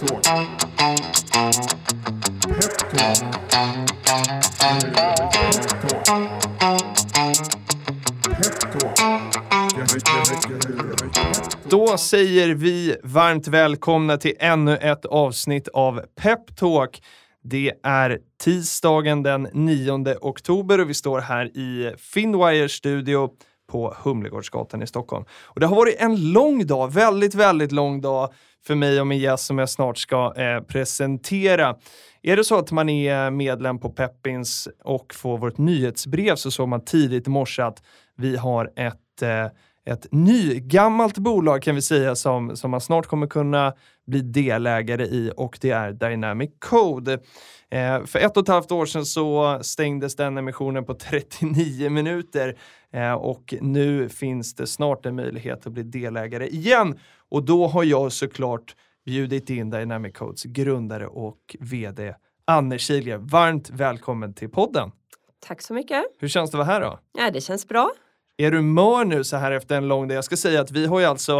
Peptalk. Peptalk. Då säger vi varmt välkomna till ännu ett avsnitt av Peptalk. Det är tisdagen den 9 oktober och vi står här i Finwire studio på Humlegårdsgatan i Stockholm. Och det har varit en lång dag, väldigt, väldigt lång dag för mig och min gäst som jag snart ska eh, presentera. Är det så att man är medlem på Peppins och får vårt nyhetsbrev så såg man tidigt i morse att vi har ett eh, ett nygammalt bolag kan vi säga som, som man snart kommer kunna bli delägare i och det är Dynamic Code. Eh, för ett och ett halvt år sedan så stängdes den emissionen på 39 minuter eh, och nu finns det snart en möjlighet att bli delägare igen och då har jag såklart bjudit in Dynamic Codes grundare och vd Anne Kilgren. Varmt välkommen till podden! Tack så mycket. Hur känns det att vara här då? Ja, det känns bra. Är du mör nu så här efter en lång dag? Jag ska säga att vi har ju alltså,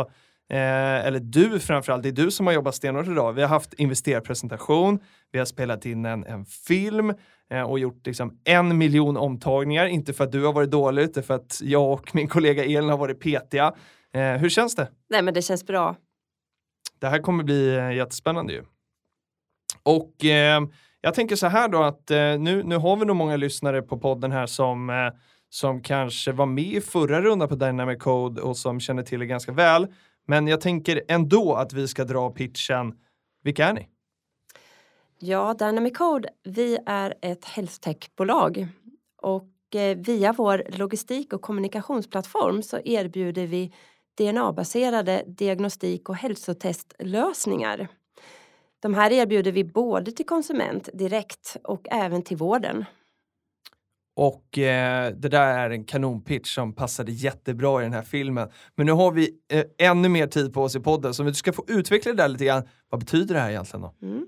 eh, eller du framförallt, det är du som har jobbat stenhårt idag. Vi har haft investerarpresentation, vi har spelat in en, en film eh, och gjort liksom en miljon omtagningar. Inte för att du har varit dålig, utan för att jag och min kollega Elin har varit petiga. Eh, hur känns det? Nej, men det känns bra. Det här kommer bli eh, jättespännande ju. Och eh, jag tänker så här då att eh, nu, nu har vi nog många lyssnare på podden här som som kanske var med i förra rundan på Dynamic Code och som känner till det ganska väl. Men jag tänker ändå att vi ska dra pitchen. Vilka är ni? Ja, Dynamic Code, vi är ett hälsotechbolag och eh, via vår logistik och kommunikationsplattform så erbjuder vi DNA-baserade diagnostik och hälsotestlösningar. De här erbjuder vi både till konsument direkt och även till vården. Och eh, det där är en kanonpitch som passade jättebra i den här filmen. Men nu har vi eh, ännu mer tid på oss i podden, så om vi ska få utveckla det där lite grann. Vad betyder det här egentligen då? Mm.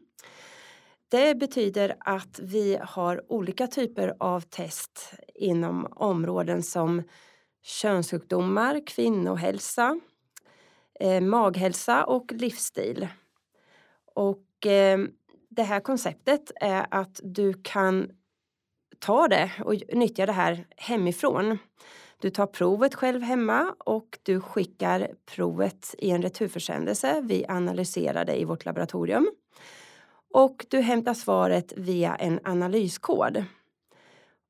Det betyder att vi har olika typer av test inom områden som könssjukdomar, kvinnohälsa, eh, maghälsa och livsstil. Och eh, det här konceptet är att du kan ta det och nyttja det här hemifrån. Du tar provet själv hemma och du skickar provet i en returförsändelse. Vi analyserar det i vårt laboratorium. Och du hämtar svaret via en analyskod.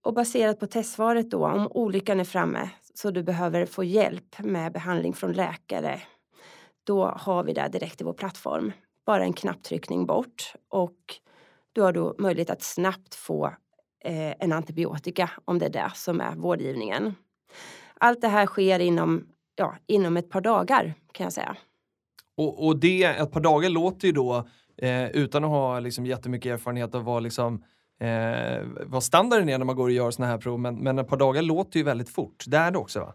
Och baserat på testsvaret då, om olyckan är framme så du behöver få hjälp med behandling från läkare, då har vi det direkt i vår plattform. Bara en knapptryckning bort och du har då möjlighet att snabbt få eh, en antibiotika om det är det som är vårdgivningen. Allt det här sker inom, ja, inom ett par dagar kan jag säga. Och, och det, ett par dagar låter ju då, eh, utan att ha liksom jättemycket erfarenhet av vad, liksom, eh, vad standarden är när man går och gör sådana här prov, men, men ett par dagar låter ju väldigt fort. Det är det också va?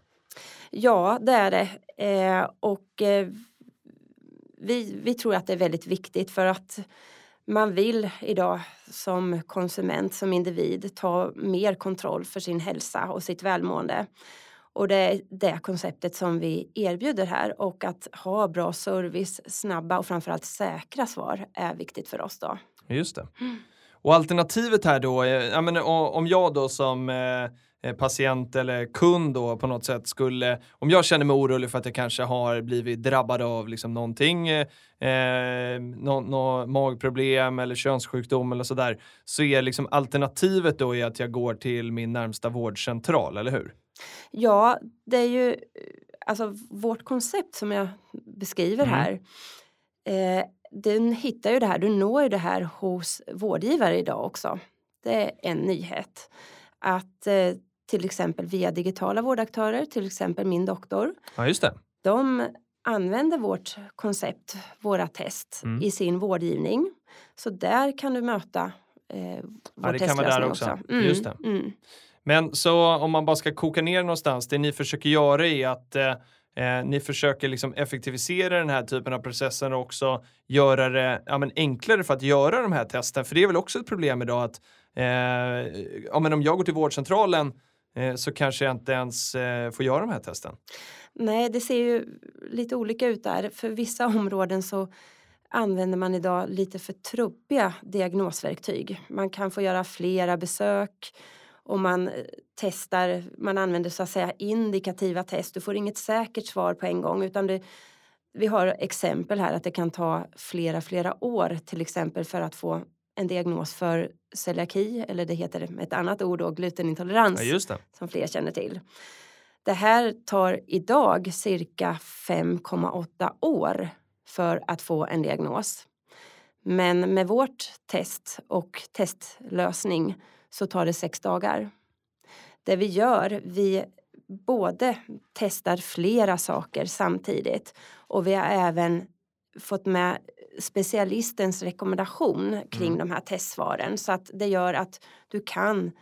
Ja, det är det. Eh, och eh, vi, vi tror att det är väldigt viktigt för att man vill idag som konsument, som individ, ta mer kontroll för sin hälsa och sitt välmående. Och det är det konceptet som vi erbjuder här och att ha bra service, snabba och framförallt säkra svar är viktigt för oss då. Just det. Och alternativet här då, jag menar, om jag då som eh, patient eller kund då på något sätt skulle, om jag känner mig orolig för att jag kanske har blivit drabbad av liksom någonting, eh, nå, nå, magproblem eller könssjukdom eller sådär, så är liksom alternativet då är att jag går till min närmsta vårdcentral, eller hur? Ja, det är ju alltså vårt koncept som jag beskriver mm. här. Eh, den hittar ju det här, du når ju det här hos vårdgivare idag också. Det är en nyhet. Att eh, till exempel via digitala vårdaktörer, till exempel min doktor. Ja, just det. De använder vårt koncept, våra test, mm. i sin vårdgivning. Så där kan du möta eh, vår ja, det kan man där också. också. Mm. Just det. Mm. Men så om man bara ska koka ner någonstans, det ni försöker göra är att eh, Eh, ni försöker liksom effektivisera den här typen av processer och också göra det ja, men enklare för att göra de här testen. För det är väl också ett problem idag att eh, ja, men om jag går till vårdcentralen Eh, så kanske jag inte ens eh, får göra de här testen. Nej, det ser ju lite olika ut där. För vissa områden så använder man idag lite för trubbiga diagnosverktyg. Man kan få göra flera besök och man eh, testar, man använder så att säga indikativa test. Du får inget säkert svar på en gång utan det, vi har exempel här att det kan ta flera, flera år till exempel för att få en diagnos för celiaki eller det heter ett annat ord då glutenintolerans Ja, som fler känner till. Det här tar idag cirka 5,8 år för att få en diagnos. Men med vårt test och testlösning så tar det sex dagar. Det vi gör, vi både testar flera saker samtidigt och vi har även fått med specialistens rekommendation kring mm. de här testsvaren så att det gör att du kan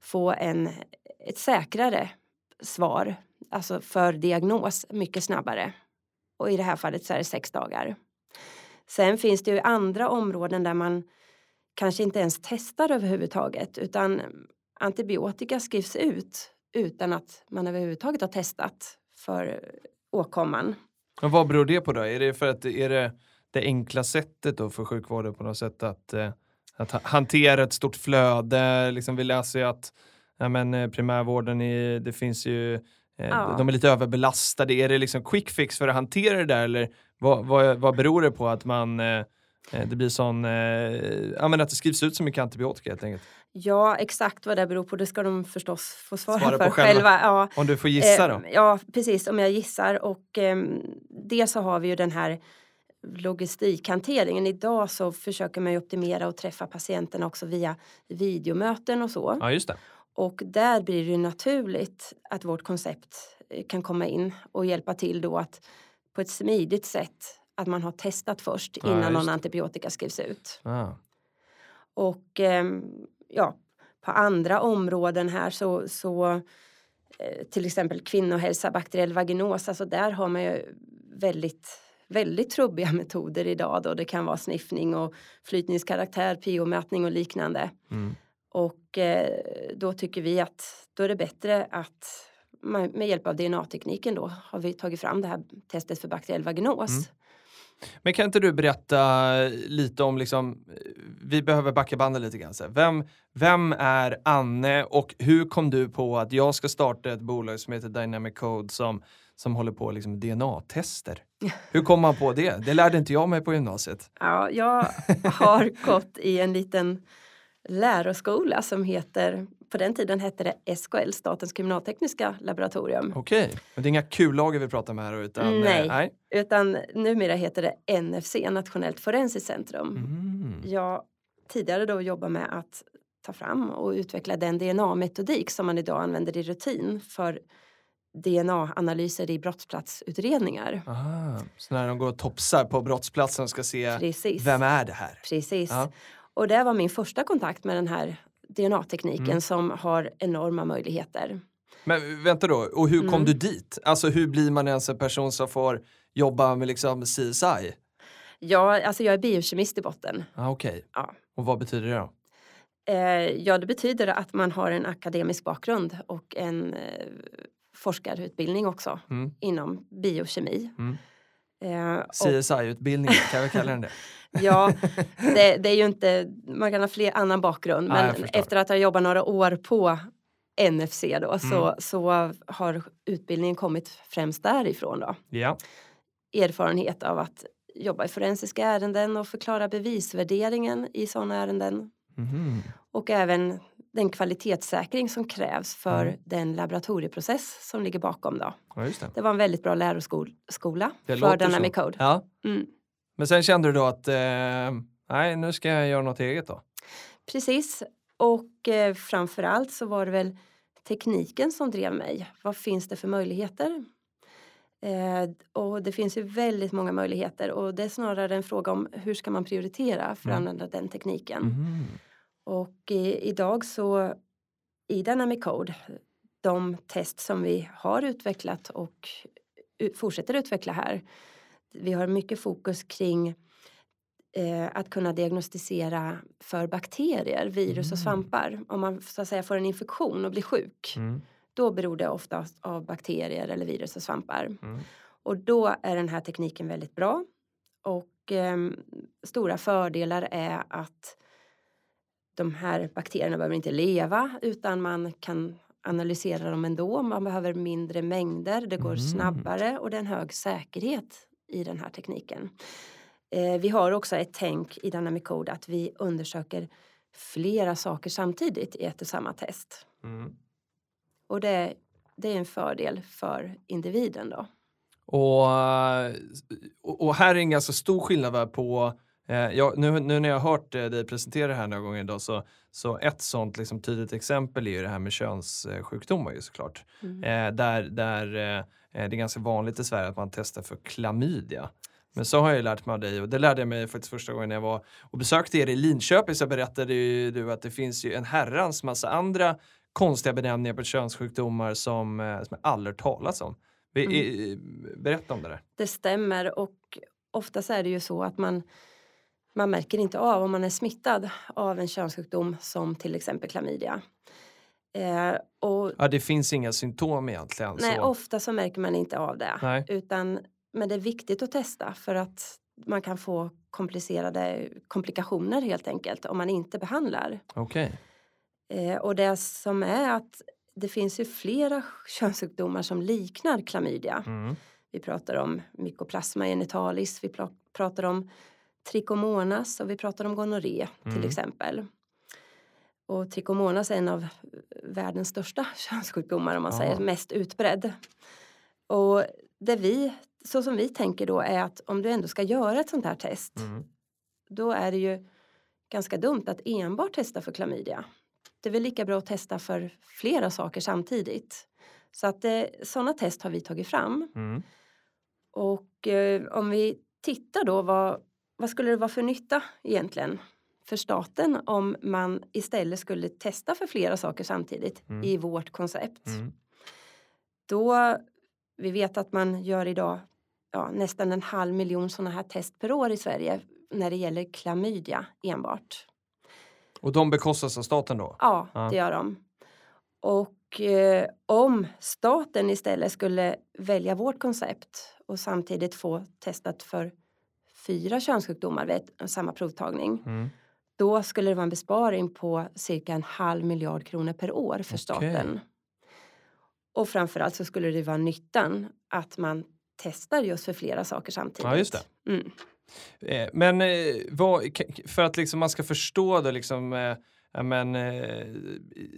få en, ett säkrare svar, alltså för diagnos mycket snabbare. Och i det här fallet så är det sex dagar. Sen finns det ju andra områden där man kanske inte ens testar överhuvudtaget utan antibiotika skrivs ut utan att man överhuvudtaget har testat för åkomman. Och vad beror det på då? Är det för att är det det enkla sättet då för sjukvården på något sätt att, eh, att hantera ett stort flöde? Liksom vi läser ju att ja, men, eh, primärvården, är, det finns ju eh, ja. de är lite överbelastade. Är det liksom quick fix för att hantera det där eller vad, vad, vad beror det på att man det blir sån, ja men att det skrivs ut så mycket antibiotika helt enkelt? Ja, exakt vad det beror på det ska de förstås få svara, svara för själva. själva. Ja. Om du får gissa då? Eh, ja, precis om jag gissar och eh, dels så har vi ju den här logistikhanteringen. Idag så försöker man ju optimera och träffa patienterna också via videomöten och så. Ja, just det. Och där blir det ju naturligt att vårt koncept eh, kan komma in och hjälpa till då att på ett smidigt sätt att man har testat först innan ja, någon antibiotika skrivs ut. Ah. Och eh, ja, på andra områden här så, så eh, till exempel kvinnohälsa, bakteriell vaginos, alltså där har man ju väldigt väldigt trubbiga metoder idag då det kan vara sniffning och flytningskaraktär, PO-mätning och liknande. Mm. Och eh, då tycker vi att då är det bättre att man, med hjälp av DNA-tekniken då har vi tagit fram det här testet för bakteriell vaginos. Mm. Men kan inte du berätta lite om, liksom, vi behöver backa bandet lite grann. Vem, vem är Anne och hur kom du på att jag ska starta ett bolag som heter Dynamic Code som, som håller på liksom DNA-tester? Hur kom man på det? Det lärde inte jag mig på gymnasiet. Ja, jag har gått i en liten läroskola som heter, på den tiden hette det SKL, Statens kriminaltekniska laboratorium. Okej, men det är inga kullager vi pratar med här utan? Nej, eh, nej. utan numera heter det NFC, Nationellt forensiskt centrum. Mm. Jag tidigare då jobbat med att ta fram och utveckla den DNA-metodik som man idag använder i rutin för DNA-analyser i brottsplatsutredningar. Aha, så när de går och topsar på brottsplatsen och ska se Precis. vem är det här? Precis. Ja. Och det var min första kontakt med den här DNA-tekniken mm. som har enorma möjligheter. Men vänta då, och hur kom mm. du dit? Alltså hur blir man ens en person som får jobba med liksom CSI? Ja, alltså jag är biokemist i botten. Ah, Okej, okay. ja. och vad betyder det då? Eh, ja, det betyder att man har en akademisk bakgrund och en eh, forskarutbildning också mm. inom biokemi. Mm. Eh, CSI-utbildning, kan vi kalla den det? ja, det, det, är ju inte, man kan ha fler annan bakgrund men ja, efter att ha jobbat några år på NFC då mm. så, så har utbildningen kommit främst därifrån då. Ja. Erfarenhet av att jobba i forensiska ärenden och förklara bevisvärderingen i sådana ärenden. Mm. Och även den kvalitetssäkring som krävs för mm. den laboratorieprocess som ligger bakom. Då. Ja, det. det. var en väldigt bra läroskola för Dynamic Code. Ja. Mm. Men sen kände du då att eh, nej, nu ska jag göra något eget då? Precis. Och eh, framförallt så var det väl tekniken som drev mig. Vad finns det för möjligheter? Eh, och det finns ju väldigt många möjligheter och det är snarare en fråga om hur ska man prioritera för att mm. använda den tekniken. Mm. Och i, idag så i Dynamic Code, de test som vi har utvecklat och fortsätter utveckla här. Vi har mycket fokus kring eh, att kunna diagnostisera för bakterier, virus och mm. svampar. Om man så att säga får en infektion och blir sjuk. Mm. Då beror det ofta av bakterier eller virus och svampar. Mm. Och då är den här tekniken väldigt bra. Och och eh, stora fördelar är att de här bakterierna behöver inte leva utan man kan analysera dem ändå. Man behöver mindre mängder, det går Mm. snabbare och det är en hög säkerhet i den här tekniken. Eh, vi har också ett tänk i Dynamic Code att vi undersöker flera saker samtidigt i ett och samma test. Mm. Och det, det är en fördel för individen då. Och, eh, och, här är en ganska stor skillnad på ja, nu, nu när jag har hört eh, dig presentera det här några gånger idag så, så ett sånt liksom, tydligt exempel är ju det här med könssjukdomar ju såklart. Mm. Eh, där där eh, det är ganska vanligt i Sverige att man testar för klamydia. Men så har jag ju lärt mig av dig och det lärde jag mig faktiskt första gången jag var och besökte er i Linköping så berättade ju du att det finns ju en herrans massa andra konstiga benämningar på könssjukdomar som, eh, som jag aldrig talas om. Vi, i- Berätta om det där. Det stämmer och oftast är det ju så att man, man märker inte av om man är smittad av en könssjukdom som till exempel klamydia. Eh, och Ja, det finns inga symptom egentligen. nej, så. ofta så märker man inte av det. Nej. Utan, men det är viktigt att testa för att man kan få komplicerade komplikationer helt enkelt om man inte behandlar. Okej. Eh, och det som är att det finns ju flera könssjukdomar som liknar klamydia. Mm. Vi pratar om mycoplasma genitalis, vi pratar om trichomonas och vi pratar om gonorré till Mm. exempel. Och trichomonas är en av världens största könssjukdomar om man Ja. säger mest utbredd. Och det vi, så som vi tänker då är att om du ändå ska göra ett sånt här test Mm. då är det ju ganska dumt att enbart testa för klamydia. Det är väl lika bra att testa för flera saker samtidigt. Så att eh, sådana test har vi tagit fram. Mm. Och eh, om vi tittar då, vad, vad skulle det vara för nytta egentligen för staten om man istället skulle testa för flera saker samtidigt Mm. i vårt koncept? Mm. Då, vi vet att man gör idag ja, nästan en halv miljon sådana här test per år i Sverige när det gäller klamydia enbart. Och de bekostas av staten då? Ja, Ja. det gör de. Och eh, om staten istället skulle välja vårt koncept och samtidigt få testat för fyra könssjukdomar vid samma provtagning. Mm. Då skulle det vara en besparing på cirka en halv miljard kronor per år för staten. Och framförallt så skulle det vara nyttan att man testar just för flera saker samtidigt. Ja, just det. Mm. Eh, Men eh, vad, för att liksom man ska förstå då liksom, eh, men,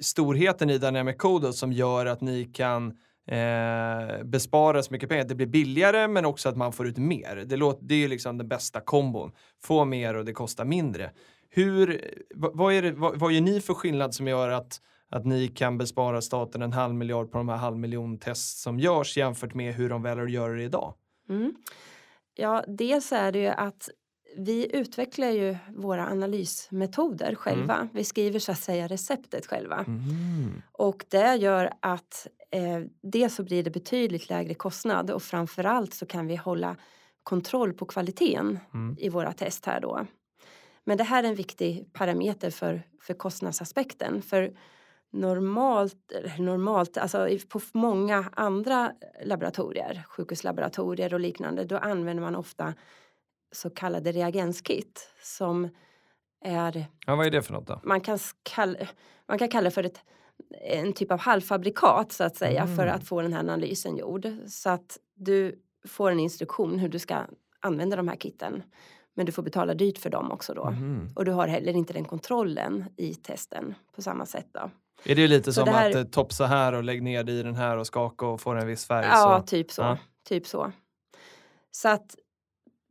storheten i Dynamic Code som gör att ni kan eh, bespara så mycket pengar. Det blir billigare men också att man får ut mer. Det, låter, det är ju liksom den bästa kombon. Få mer och det kostar mindre. Hur, vad, är det, vad, vad gör ni för skillnad som gör att, att ni kan bespara staten en halv miljard på de här halv miljon test som görs jämfört med hur de väljer att göra det idag? Mm. Ja, dels är det ju att vi utvecklar ju våra analysmetoder själva. Vi skriver så att säga receptet själva. Mm. Och det gör att eh, dels så blir det betydligt lägre kostnad och framförallt så kan vi hålla kontroll på kvaliteten Mm. i våra test här då. Men det här är en viktig parameter för, för kostnadsaspekten. För normalt, normalt, alltså på många andra laboratorier, sjukhuslaboratorier och liknande, då använder man ofta så kallade reagenskit som är Ja, vad är det för något då? man kan, kalla, man kan kalla det för ett, en typ av halvfabrikat så att säga för Mm. att få den här analysen gjord. Så att du får en instruktion hur du ska använda de här kitten. Men du får betala dyrt för dem också då. Mhm. Och du har heller inte den kontrollen i testen på samma sätt då. Är det lite Så som det här- att eh, topsa här och lägg ner det i den här och skaka och få en viss färg? Ja, så. typ så. Ja. Typ så. Så att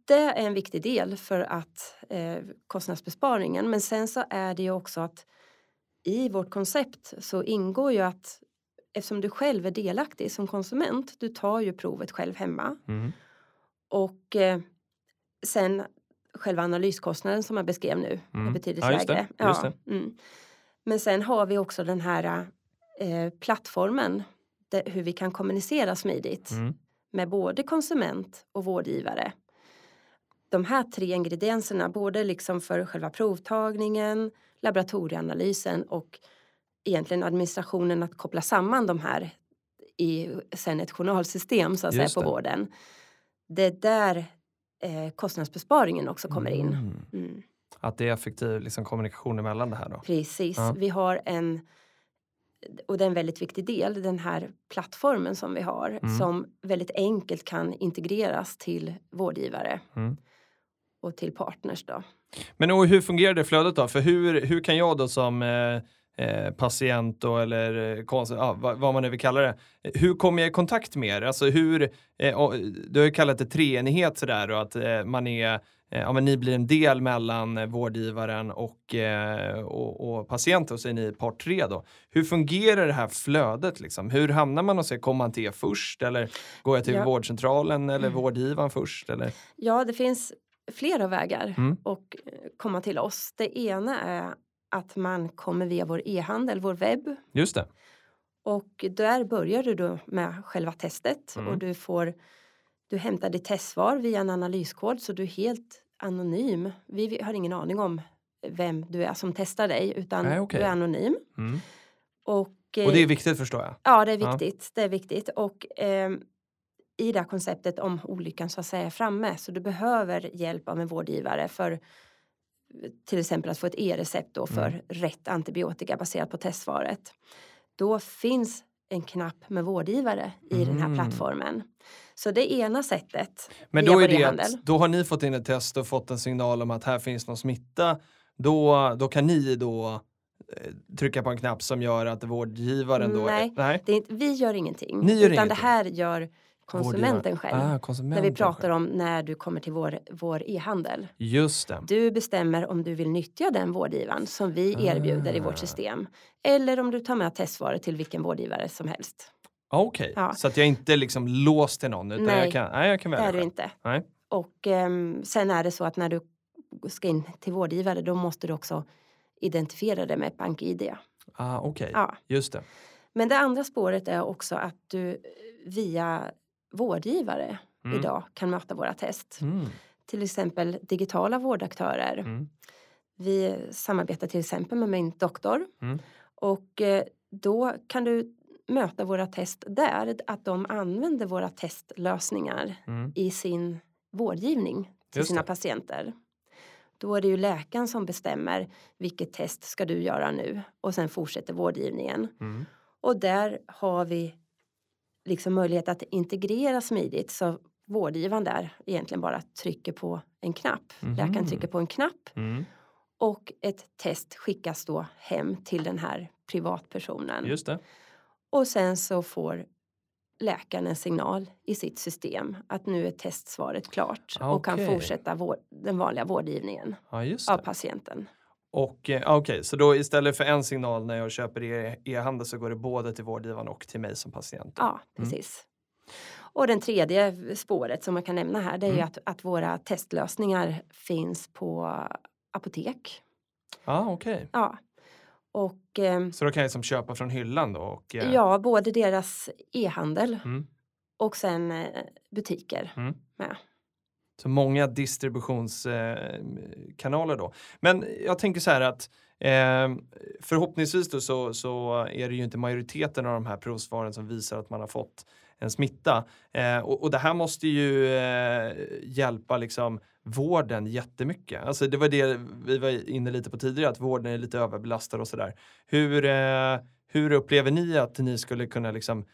det är en viktig del för att eh, kostnadsbesparingen. Men sen så är det ju också att i vårt koncept så ingår ju att eftersom du själv är delaktig som konsument, du tar ju provet själv hemma Mm. och eh, sen själva analyskostnaden som jag beskrev nu Mm. är betydligt Ja, lägre. Ja, mm. Men sen har vi också den här eh, plattformen där, hur vi kan kommunicera smidigt Mm. med både konsument och vårdgivare. De här tre ingredienserna, både liksom för själva provtagningen, laboratorieanalysen och egentligen administrationen att koppla samman de här i sen ett journalsystem så att Just säga på det. vården. Det är där eh, kostnadsbesparingen också kommer in. Mm. Mm. Att det är effektiv liksom, kommunikation emellan det här då. Precis. Ja. Vi har en och det är en väldigt viktig del, den här plattformen som vi har Mm. som väldigt enkelt kan integreras till vårdgivare Mm. Och till partners. Då. Men och hur fungerar det flödet då? För hur, hur kan jag då som eh, eh, patient då, eller eh, kons- ja, vad, vad man nu vill kalla det. Hur kommer jag i kontakt med er? Alltså hur, eh, och, du har ju kallat det treenighet sådär och att eh, man är eh, Ja, men ni blir en del mellan vårdgivaren och, och, och patienten och så är ni part tre då. Hur fungerar det här flödet? Liksom? Hur hamnar man hos er? Kommer man till er först eller går jag till Ja. vårdcentralen eller vårdgivaren först? Eller? Ja, det finns flera vägar Mm. att eh, komma till oss. Det ena är att man kommer via vår e-handel, vår webb. Just det. Och där börjar du då med själva testet Mm. och du får du hämtar ditt testsvar via en analyskod så du är helt anonym. Vi har ingen aning om vem du är som testar dig utan Nej, okej. du är anonym. Mm. Och, Och det är eh, viktigt förstår jag. Ja, det är Ja. viktigt. Det är viktigt. Och ehm, i det här konceptet om olyckan så att säga är framme så du behöver hjälp av en vårdgivare för till exempel att få ett e-recept då för Mm. rätt antibiotika baserat på testsvaret. Då finns en knapp med vårdgivare i den här Mm. plattformen. Så det är ena sättet. Men då, är det att, då har ni fått in ett test och fått en signal om att här finns någon smitta. Då, då kan ni då eh, trycka på en knapp som gör att vårdgivaren då... Nej. nej. Det är inte, vi gör ingenting. Ni gör utan ingenting. det här gör konsumenten själv. Ah, När konsumenten vi pratar om när du kommer till vår, vår e-handel. Just det. Du bestämmer om du vill nyttja den vårdgivaren som vi erbjuder i Ah. vårt system. Eller om du tar med testsvaret till vilken vårdgivare som helst. Ah, Okej, Ja. så att jag inte liksom låst till någon utan Nej, jag kan, nej, jag kan Det välja är du inte. Nej. Och ehm, sen är det så att när du ska in till vårdgivare då måste du också identifiera det med bank-id. Ah, Okej, Ja. just det. Men det andra spåret är också att du via vårdgivare Mm. idag kan möta våra test. Mm. Till exempel digitala vårdaktörer. Mm. Vi samarbetar till exempel med min doktor. Mm. Och eh, då kan du möta våra test där. Att de använder våra testlösningar Mm. i sin vårdgivning till Just sina det. patienter. Då är det ju läkaren som bestämmer vilket test ska du göra nu och sen fortsätter vårdgivningen. Mm. Och där har vi liksom möjlighet att integrera smidigt så vårdgivaren där egentligen bara trycker på en knapp. Läkaren Mhm. trycker på en knapp Mm. och ett test skickas då hem till den här privatpersonen. Just det. Och sen så får läkaren en signal i sitt system att nu är testsvaret klart och kan Okej. fortsätta vård, den vanliga vårdgivningen just av patienten. Och eh, okej, så då istället för en signal när jag köper e- e-handel så går det både till vårdgivaren och till mig som patient. då. Ja, precis. Och den tredje spåret som man kan nämna här det är ju Mm. att, att våra testlösningar finns på apotek. ah, okej. Ja. Och ehm, Så då kan jag liksom köpa från hyllan då? Och, eh, ja, både deras e-handel Mm. och sen eh, butiker Mm. med. Så många distributionskanaler eh, då. Men jag tänker så här att eh, förhoppningsvis då så, så är det ju inte majoriteten av de här provsvaren som visar att man har fått en smitta. Eh, och, och det här måste ju eh, hjälpa liksom vården jättemycket. Alltså det var det vi var inne lite på tidigare, att vården är lite överbelastad och sådär. Hur, eh, hur upplever ni att ni skulle kunna liksom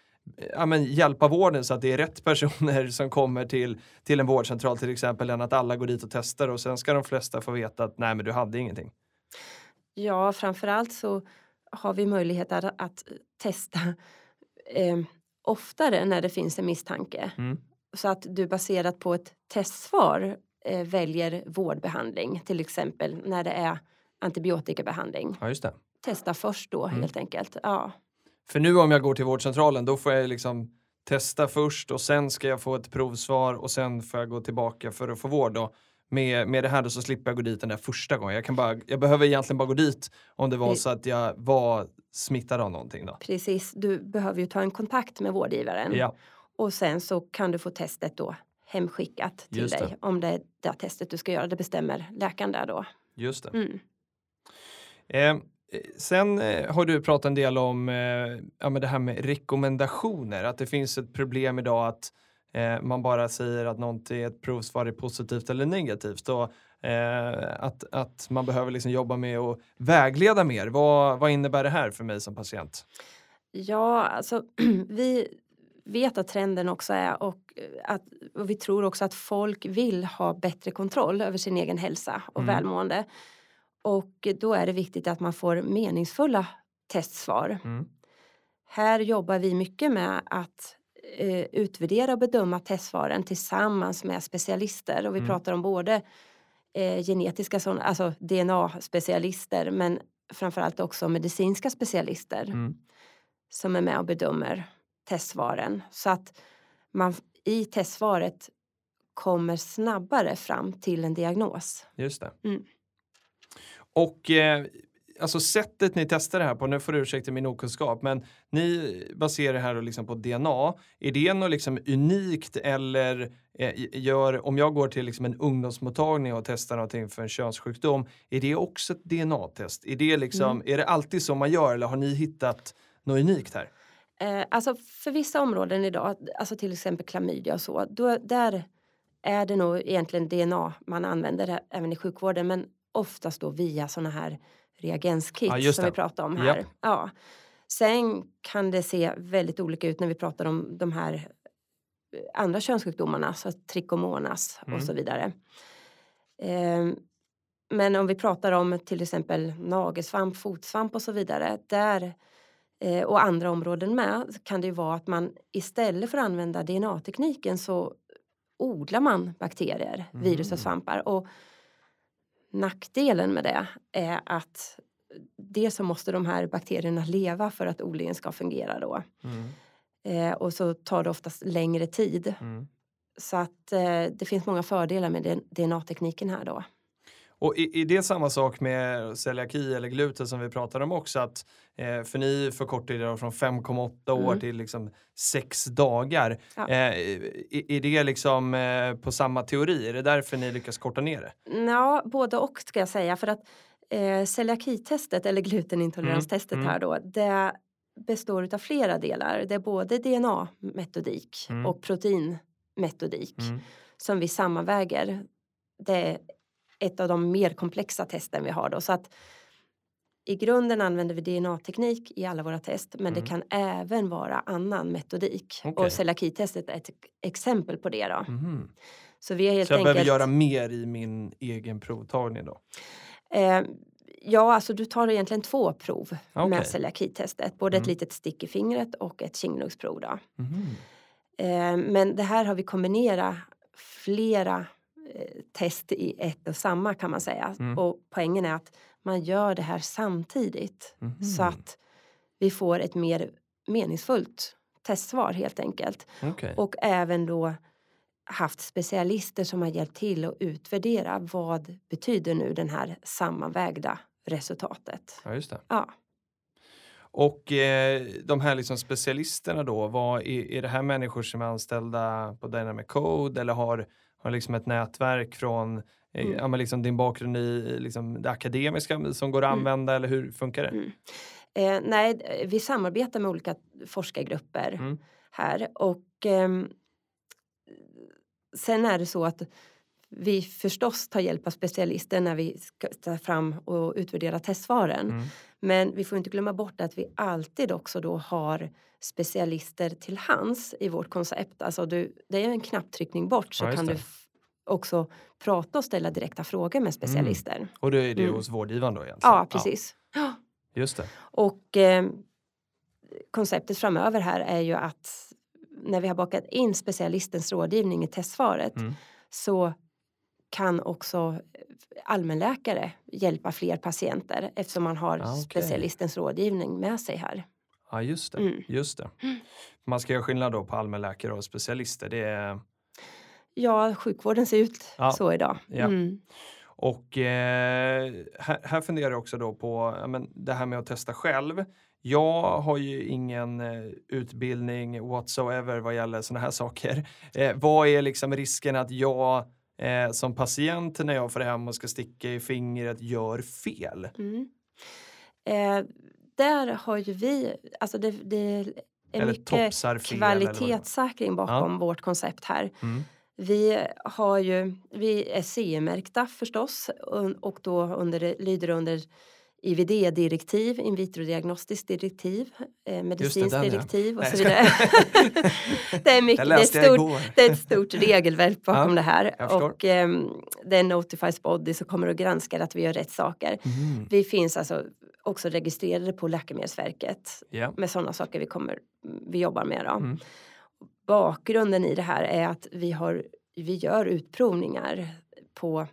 ja, men hjälpa vården så att det är rätt personer som kommer till, till en vårdcentral till exempel än att alla går dit och testar och sen ska de flesta få veta att nej men du hade ingenting. Ja, framförallt så har vi möjlighet att, att testa eh, oftare när det finns en misstanke. Mm. Så att du baserat på ett testsvar eh, väljer vårdbehandling, till exempel när det är antibiotikabehandling. Ja just det. Testa först då Mm. helt enkelt. Ja, För nu om jag går till vårdcentralen då får jag liksom testa först och sen ska jag få ett provsvar och sen får jag gå tillbaka för att få vård. Då. Med, med det här då så slipper jag gå dit den där första gången. Jag, kan bara, jag behöver egentligen bara gå dit om det var så att jag var smittad av någonting. Då. precis. Du behöver ju ta en kontakt med vårdgivaren Ja, och sen så kan du få testet då hemskickat till dig. Om det är det testet du ska göra, det bestämmer läkaren där då. just det. Mm. Eh, sen eh, har du pratat en del om eh, ja, men det här med rekommendationer, att det finns ett problem idag att eh, man bara säger att någonting, ett provsvar är positivt eller negativt. Och, eh, att, att man behöver liksom jobba med att vägleda mer. Vad, vad innebär det här för mig som patient? Ja, alltså vi vet att trenden också är och, att, och vi tror också att folk vill ha bättre kontroll över sin egen hälsa och mm. välmående. Och då är det viktigt att man får meningsfulla testsvar. Mm. Här jobbar vi mycket med att eh, utvärdera och bedöma testsvaren tillsammans med specialister och vi mm. pratar om både eh, genetiska, sån, alltså DNA-specialister men framförallt också medicinska specialister mm. som är med och bedömer testsvaren så att man i testsvaret kommer snabbare fram till en diagnos. Just det. Mm. Och eh, alltså sättet ni testar det här på, nu får du ursäkta min okunskap, men ni baserar det här liksom på DNA. Är det något liksom unikt eller eh, gör, om jag går till liksom en ungdomsmottagning och testar någonting för en könssjukdom, är det också ett DNA-test? Är det, liksom, mm. är det alltid så man gör eller har ni hittat något unikt här? Eh, alltså för vissa områden idag, alltså till exempel klamydia och så, då, där är det nog egentligen DNA man använder även i sjukvården men oftast då via sådana här reagenskit ja, som vi pratade om här. Yep. Ja. Sen kan det se väldigt olika ut när vi pratar om de här eh, andra könssjukdomarna, så trikomonas mm. och så vidare. Eh, men om vi pratar om till exempel nagelsvamp, fotsvamp och så vidare, där eh, och andra områden med kan det ju vara att man istället för att använda DNA-tekniken så odlar man bakterier, mm. virus och svampar. Och Nackdelen med det är att dels så måste de här bakterierna leva för att odlingen ska fungera då. Mm. Eh, och så tar det oftast längre tid. Mm. Så att eh, det finns många fördelar med DNA-tekniken här då. Och är, det samma sak med celiaki eller gluten som vi pratade om också? Att, eh, för ni förkortar det från 5,8 år mm. till liksom 6 dagar. Ja. Eh, är, är det liksom eh, på samma teori? Är det därför ni lyckas korta ner det? Ja, både och ska jag säga. För att eh, celiakitestet eller glutenintoleranstestet mm. här då, det består av flera delar. Det är både DNA-metodik mm. och proteinmetodik mm. som vi sammanväger. Det ett av de mer komplexa testen vi har då. Så att i grunden använder vi DNA-teknik i alla våra test men mm. det kan även vara annan metodik. Okay. Och celiakitestet är ett exempel på det. Då. Mm. Så, vi är helt Så jag enkelt... behöver göra mer i min egen provtagning då? Eh, ja, alltså du tar egentligen två prov okay. med celiakitestet. Både mm. ett litet stick i fingret och ett kindlugsprov. Då. Eh, men det här har vi kombinerat flera test i ett och samma kan man säga. Mm. Och poängen är att man gör det här samtidigt mm. så att vi får ett mer meningsfullt testsvar helt enkelt. Okay. Och även då haft specialister som har hjälpt till att utvärdera vad betyder nu den här sammanvägda resultatet. Ja, just det. Ja. Och eh, de här liksom specialisterna då, vad, är, är det här människor som är anställda på Dynamic Code eller har har liksom ett nätverk från eh, mm. ja, liksom din bakgrund i liksom det akademiska som går att mm. använda eller hur funkar det? Mm. Eh, nej, vi samarbetar med olika forskargrupper mm. här och eh, sen är det så att vi förstås tar hjälp av specialister när vi ska ta fram och utvärdera testsvaren. Mm. Men vi får inte glömma bort att vi alltid också då har specialister till hands i vårt koncept. Alltså du, det är en knapptryckning bort så ja, kan du också prata och ställa direkta frågor med specialister. Mm. Och det är det mm. hos vårdgivaren då egentligen? Ja, precis. Ja. Just det. Och eh, konceptet framöver här är ju att när vi har bakat in specialistens rådgivning i testsvaret mm. så kan också allmänläkare hjälpa fler patienter eftersom man har ah, okay. specialistens rådgivning med sig här. Ja, just det. Mm. Just det. Mm. Man ska göra skillnad då på allmänläkare och specialister. Det är... Ja, sjukvården ser ut ja. så idag. Ja. Mm. Och eh, här, här funderar jag också då på men det här med att testa själv. Jag har ju ingen eh, utbildning whatsoever vad gäller sådana här saker. Eh, vad är liksom risken att jag eh, som patient när jag får hem och ska sticka i fingret gör fel? Mm. Eh, där har ju vi, alltså det, det, är Eller mycket kvalitetssäkring bakom vårt koncept här. Mm. Vi, har ju, vi är CE-märkta förstås och då under, lyder under IVD-direktiv, in vitro-diagnostiskt direktiv, eh, medicinskt direktiv och Nej, så vidare. det, är mycket, det, är stort, det är ett stort regelverk bakom Ja, det här. Och ehm, det är Notifies Body som kommer att granska att vi gör rätt saker. Mm. Vi finns alltså också registrerade på Läkemedelsverket Ja. med sådana saker vi, kommer, vi jobbar med. Då. Mm. Bakgrunden i det här är att vi, har, vi gör utprovningar på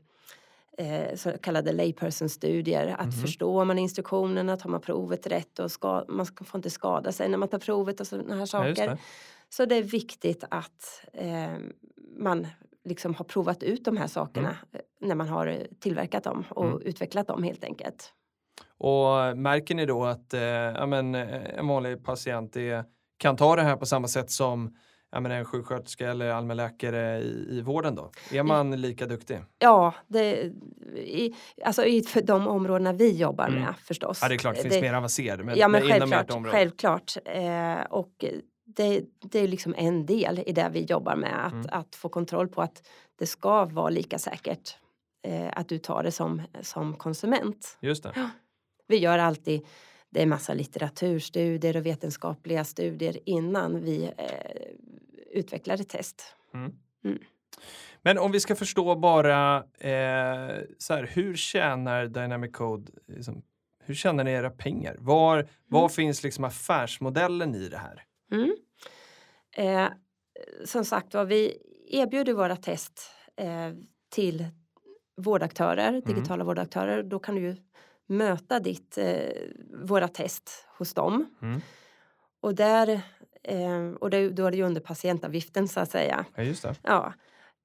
eh, så kallade layperson-studier. Att Mhm. förstår man instruktionerna, tar man provet rätt och ska, man får inte skada sig när man tar provet och sådana här Ja, saker. det. Så det är viktigt att eh, man liksom har provat ut de här sakerna eh, när man har tillverkat dem och Mm. utvecklat dem helt enkelt. Och märker ni då att eh, ja, men, eh, en vanlig patient är, kan ta det här på samma sätt som ja, men en sjuksköterska eller allmänläkare i, i vården då? Är man lika duktig? Ja, det, i, alltså i för de områdena vi jobbar Mm. med förstås. Ja, det är klart, det finns mer avancerade, men, ja, men självklart. självklart. Eh, och det, det är liksom en del i det vi jobbar med. Att, Mm. att få kontroll på att det ska vara lika säkert eh, att du tar det som, som konsument. Just det. Vi gör alltid det är massa litteraturstudier och vetenskapliga studier innan vi eh, ett test. Mm. Mm. Men om vi ska förstå bara eh, så här, hur tjänar Dynamic Code, liksom, hur tjänar ni era pengar? Var, var finns liksom affärsmodellen i det här? Mm. Eh, som sagt var, vi erbjuder våra test eh, till vårdaktörer, digitala vårdaktörer. Då kan du ju möta ditt, eh, våra test hos dem. Mm. Och, där, eh, och det, då är det ju under patientavgiften så att säga. Ja, just det. Ja.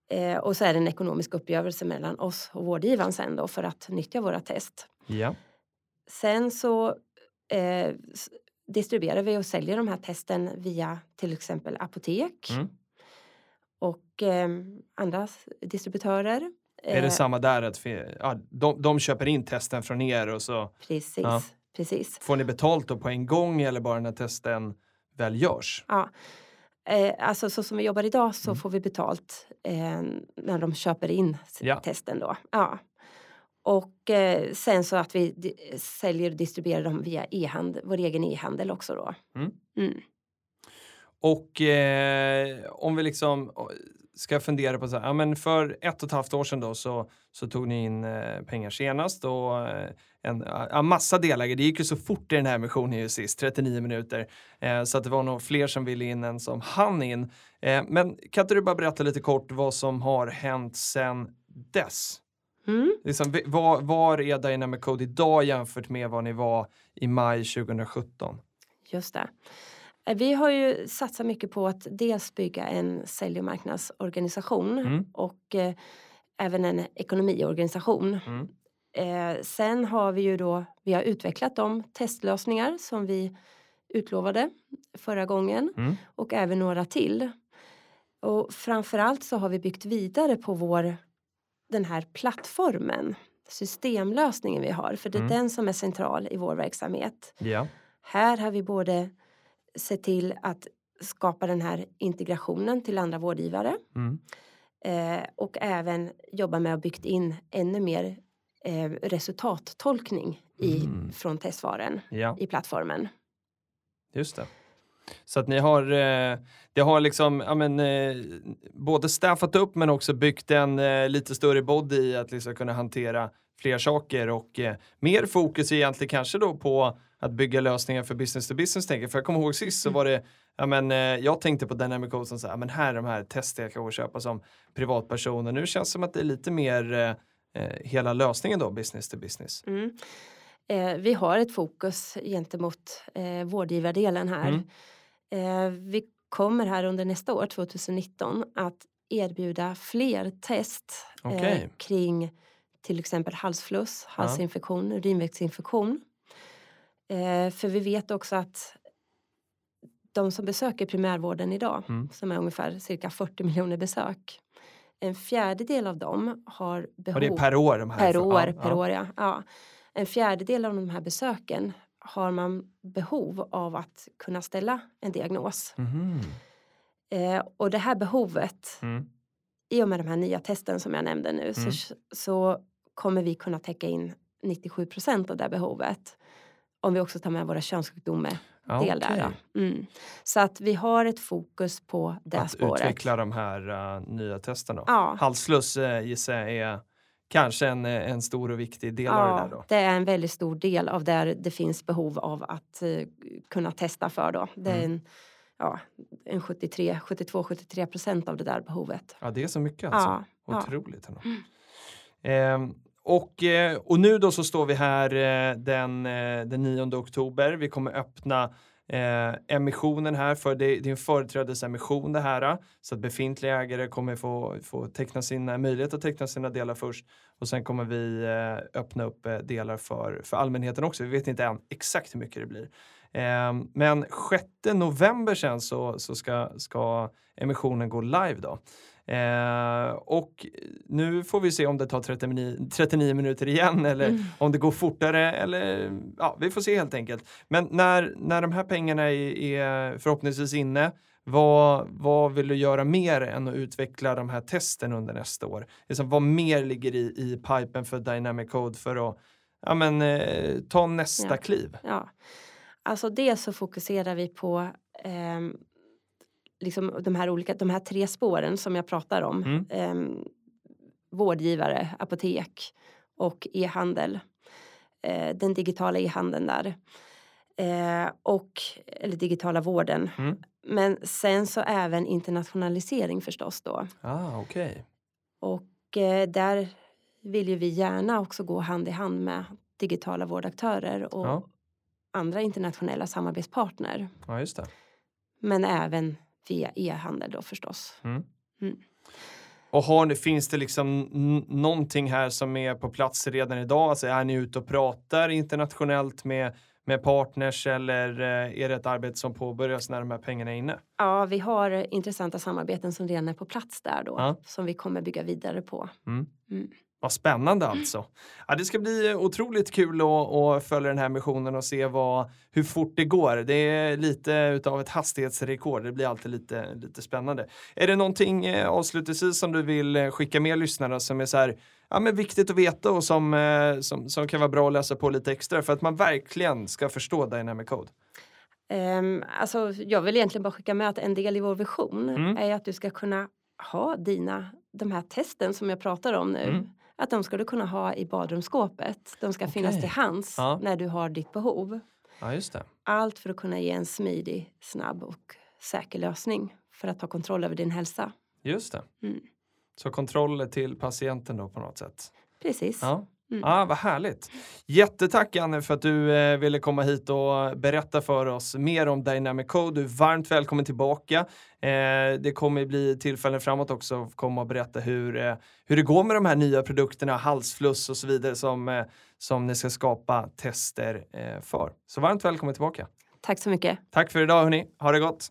Eh, och så är det en ekonomisk uppgörelse mellan oss och vårdgivaren sen då för att nyttja våra test. Ja. Sen så eh, distribuerar vi och säljer de här testen via till exempel apotek Mm. och eh, andra distributörer. Är det Eh, samma där att ja, de, de köper in testen från er och så Precis, Ja. precis. får ni betalt då på en gång eller bara när testen väl görs? Ja. Eh, alltså så som vi jobbar idag så Mm. får vi betalt eh, när de köper in Ja. testen då. Ja. Och eh, sen så att vi säljer och distribuerar dem via e-handel, vår egen e-handel också då. Mm. Mm. Och eh, om vi liksom ska fundera på så här, ja, men för ett och ett halvt år sedan då så, så tog ni in eh, pengar senast och eh, en ja, massa delägare. Det gick ju så fort i den här missionen ju sist, 39 minuter. Eh, så att det var nog fler som ville in än som hann in. Eh, men kan inte du bara berätta lite kort vad som har hänt sedan dess? Mm. Liksom, var, var är Dynamic Code idag jämfört med vad ni var i maj 2017? Just det. Eh, Vi har ju satsat mycket på att dels bygga en sälj och marknadsorganisation Mm. och eh, även en ekonomiorganisation. Mm. Eh, sen har vi ju då, vi har utvecklat de testlösningar som vi utlovade förra gången Mm. och även några till. Och framförallt så har vi byggt vidare på vår, den här plattformen, systemlösningen vi har, för det är Mm. den som är central i vår verksamhet. Ja. Här har vi både sett till att skapa den här integrationen till andra vårdgivare Mm. eh, och även jobba med att byggt in ännu mer eh, resultattolkning i, Mm. från testsvaren ja. i plattformen. Just det. Så att ni har, eh, det har liksom, ja men, eh, både staffat upp men också byggt en eh, lite större body i att liksom kunna hantera fler saker och eh, mer fokus egentligen kanske då på att bygga lösningar för business to business tänker. För jag kommer ihåg sist så var det, ja men eh, jag tänkte på Dynamic Code som så här, men här är de här tester jag kan köpa som privatperson och nu känns det som att det är lite mer eh, eh, hela lösningen då, business to business. Mm. Eh, vi har ett fokus gentemot eh, vårdgivardelen här. Mm. Eh, vi kommer här under nästa år, 2019, att erbjuda fler test eh, Okej. kring till exempel halsfluss, halsinfektion, urinvägsinfektion. Eh, för vi vet också att de som besöker primärvården idag, Mm. som är ungefär cirka 40 miljoner besök, en fjärdedel av dem har behov Och det är per år de här? per år, ja, per ja. år ja. ja. En fjärdedel av de här besöken har man behov av att kunna ställa en diagnos. Mhm. Eh, och det här behovet, Mm. i och med de här nya testen som jag nämnde nu, Mm. så, så kommer vi kunna täcka in 97 procent av det behovet. Om vi också tar med våra könssjukdomar Ja, del okej. där. Mm. Så att vi har ett fokus på det Att spåret. utveckla de här uh, nya testerna. Ja. Halsfluss uh, gissar jag är kanske en, eh, en stor och viktig del av det där då. det är en väldigt stor del av där det finns behov av att eh, kunna testa för då. Det är Mm. en, ja, en 73, 72-73 procent av det där behovet. Ja, det är så mycket alltså. Ja, ja. Otroligt. ändå. Ehm, och, eh, och nu då så står vi här eh, den, eh, den 9 oktober. Vi kommer öppna eh, emissionen här för det, det är en företrädesemission det här. Så att befintliga ägare kommer få, få teckna sina, möjlighet att teckna sina delar först. Och sen kommer vi eh, öppna upp eh, delar för, för allmänheten också. Vi vet inte än exakt hur mycket det blir. Ehm, men 6 november sen så, så ska, ska emissionen gå live då. Eh, och nu får vi se om det tar 39, 39 minuter igen eller Mm. om det går fortare eller ja, vi får se helt enkelt. Men när, när de här pengarna är, är förhoppningsvis inne, vad, vad vill du göra mer än att utveckla de här testen under nästa år? Liksom, vad mer ligger i, i pipen för Dynamic Code för att ja, men, eh, ta nästa Ja. kliv? Ja. Alltså dels så fokuserar vi på ehm, liksom de här olika, de här tre spåren som jag pratar om. Mm. Ehm, vårdgivare, apotek och e-handel. Eh, den digitala e-handeln där. Eh, och, eller digitala vården. Mm. Men sen så även internationalisering förstås då. Ah, okej. Och eh, där vill ju vi gärna också gå hand i hand med digitala vårdaktörer och Ja. andra internationella samarbetspartner. Ja, just det. Men även via e-handel då förstås. Mm. Mm. Och har, finns det liksom någonting här som är på plats redan idag? Alltså är ni ute och pratar internationellt med, med partners eller eh, är det ett arbete som påbörjas när de här pengarna är inne? Ja, vi har intressanta samarbeten som redan är på plats där då. Ja. Som vi kommer bygga vidare på. Mm. Mm. Vad spännande alltså. Ja, det ska bli otroligt kul att, att följa den här missionen och se vad, hur fort det går. Det är lite utav ett hastighetsrekord. Det blir alltid lite, lite spännande. Är det någonting eh, avslutningsvis som du vill eh, skicka med lyssnarna som är så här, ja, men viktigt att veta och som, eh, som, som kan vara bra att läsa på lite extra för att man verkligen ska förstå Dynamic Code? Ehm, alltså, jag vill egentligen bara skicka med att en del i vår vision Mm. är att du ska kunna ha dina, de här testen som jag pratar om nu. Mm. Att de ska du kunna ha i badrumsskåpet. De ska finnas Okej. till hands Ja. när du har ditt behov. Ja, just det. Allt för att kunna ge en smidig, snabb och säker lösning för att ta kontroll över din hälsa. Just det. Mm. Så kontroll till patienten då på något sätt. Precis. Ja. Mm. Ah, vad härligt. Jättetack Anne för att du eh, ville komma hit och berätta för oss mer om Dynamic Code. Du är varmt välkommen tillbaka. Eh, det kommer bli tillfällen framåt också att komma och berätta hur, eh, hur det går med de här nya produkterna, halsfluss och så vidare som, eh, som ni ska skapa tester eh, för. Så varmt välkommen tillbaka. Tack så mycket. Tack för idag hörni. Ha det gott.